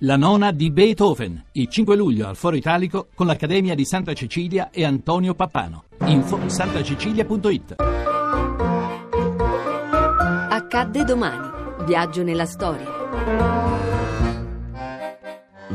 La nona di Beethoven, il 5 luglio al Foro Italico con l'Accademia di Santa Cecilia e Antonio Pappano. Info santacecilia.it. Accadde domani. Viaggio nella storia.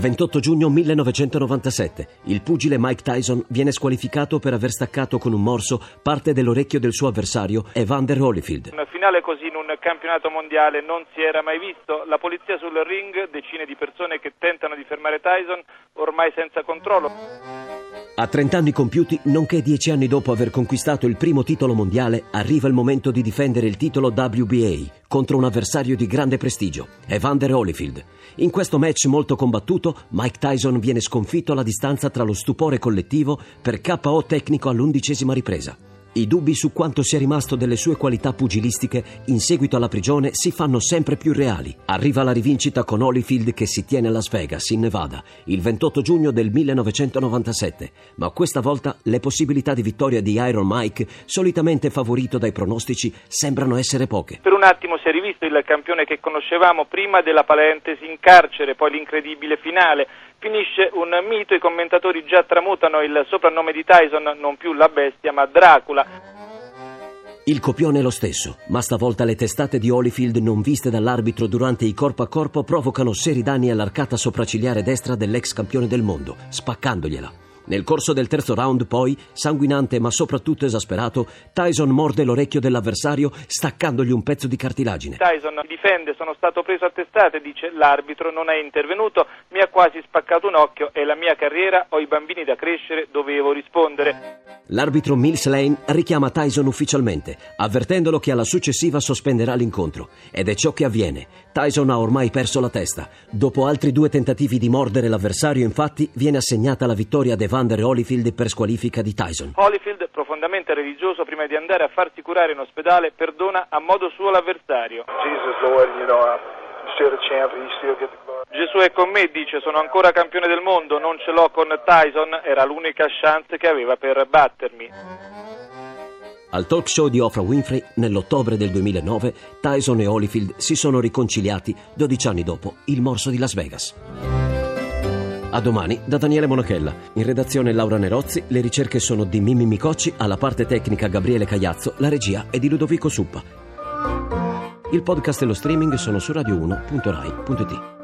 28 giugno 1997. Il pugile Mike Tyson viene squalificato per aver staccato con un morso parte dell'orecchio del suo avversario Evander Holyfield. Una finale così in un campionato mondiale non si era mai visto. La polizia sul ring, decine di persone che tentano di fermare Tyson, ormai senza controllo. A 30 anni compiuti, nonché 10 anni dopo aver conquistato il primo titolo mondiale, arriva il momento di difendere il titolo WBA contro un avversario di grande prestigio, Evander Holyfield. In questo match molto combattuto, Mike Tyson viene sconfitto alla distanza tra lo stupore collettivo per KO tecnico all'undicesima ripresa. I dubbi su quanto sia rimasto delle sue qualità pugilistiche in seguito alla prigione si fanno sempre più reali. Arriva la rivincita con Holyfield che si tiene a Las Vegas, in Nevada, il 28 giugno del 1997, ma questa volta le possibilità di vittoria di Iron Mike, solitamente favorito dai pronostici, sembrano essere poche. Per un attimo si è rivisto il campione che conoscevamo prima della parentesi in carcere, poi l'incredibile finale finisce un mito, i commentatori già tramutano il soprannome di Tyson, non più la bestia, ma Dracula. Il copione è lo stesso, ma stavolta le testate di Holyfield non viste dall'arbitro durante i corpo a corpo provocano seri danni all'arcata sopraccigliare destra dell'ex campione del mondo, spaccandogliela. Nel corso del terzo round, poi, sanguinante ma soprattutto esasperato, Tyson morde l'orecchio dell'avversario staccandogli un pezzo di cartilagine. Tyson difende, sono stato preso a testate, dice l'arbitro, non è intervenuto, mi ha quasi spaccato un occhio, è la mia carriera, ho i bambini da crescere, dovevo rispondere. L'arbitro Mills Lane richiama Tyson ufficialmente, avvertendolo che alla successiva sospenderà l'incontro. Ed è ciò che avviene. Tyson ha ormai perso la testa. Dopo altri due tentativi di mordere l'avversario, infatti, viene assegnata la vittoria ad Evander Holyfield per squalifica di Tyson. Holyfield, profondamente religioso, prima di andare a farsi curare in ospedale, perdona a modo suo l'avversario. Jesus, Lord, you know. Gesù è con me, dice, sono ancora campione del mondo, non ce l'ho con Tyson, era l'unica chance che aveva per battermi. Al talk show di Oprah Winfrey, nell'ottobre del 2009, Tyson e Holyfield si sono riconciliati 12 anni dopo il morso di Las Vegas. A domani da Daniele Monachella. In redazione Laura Nerozzi, le ricerche sono di Mimmi Micocci, alla parte tecnica Gabriele Cagliazzo, la regia è di Ludovico Suppa. Il podcast e lo streaming sono su radio1.rai.it.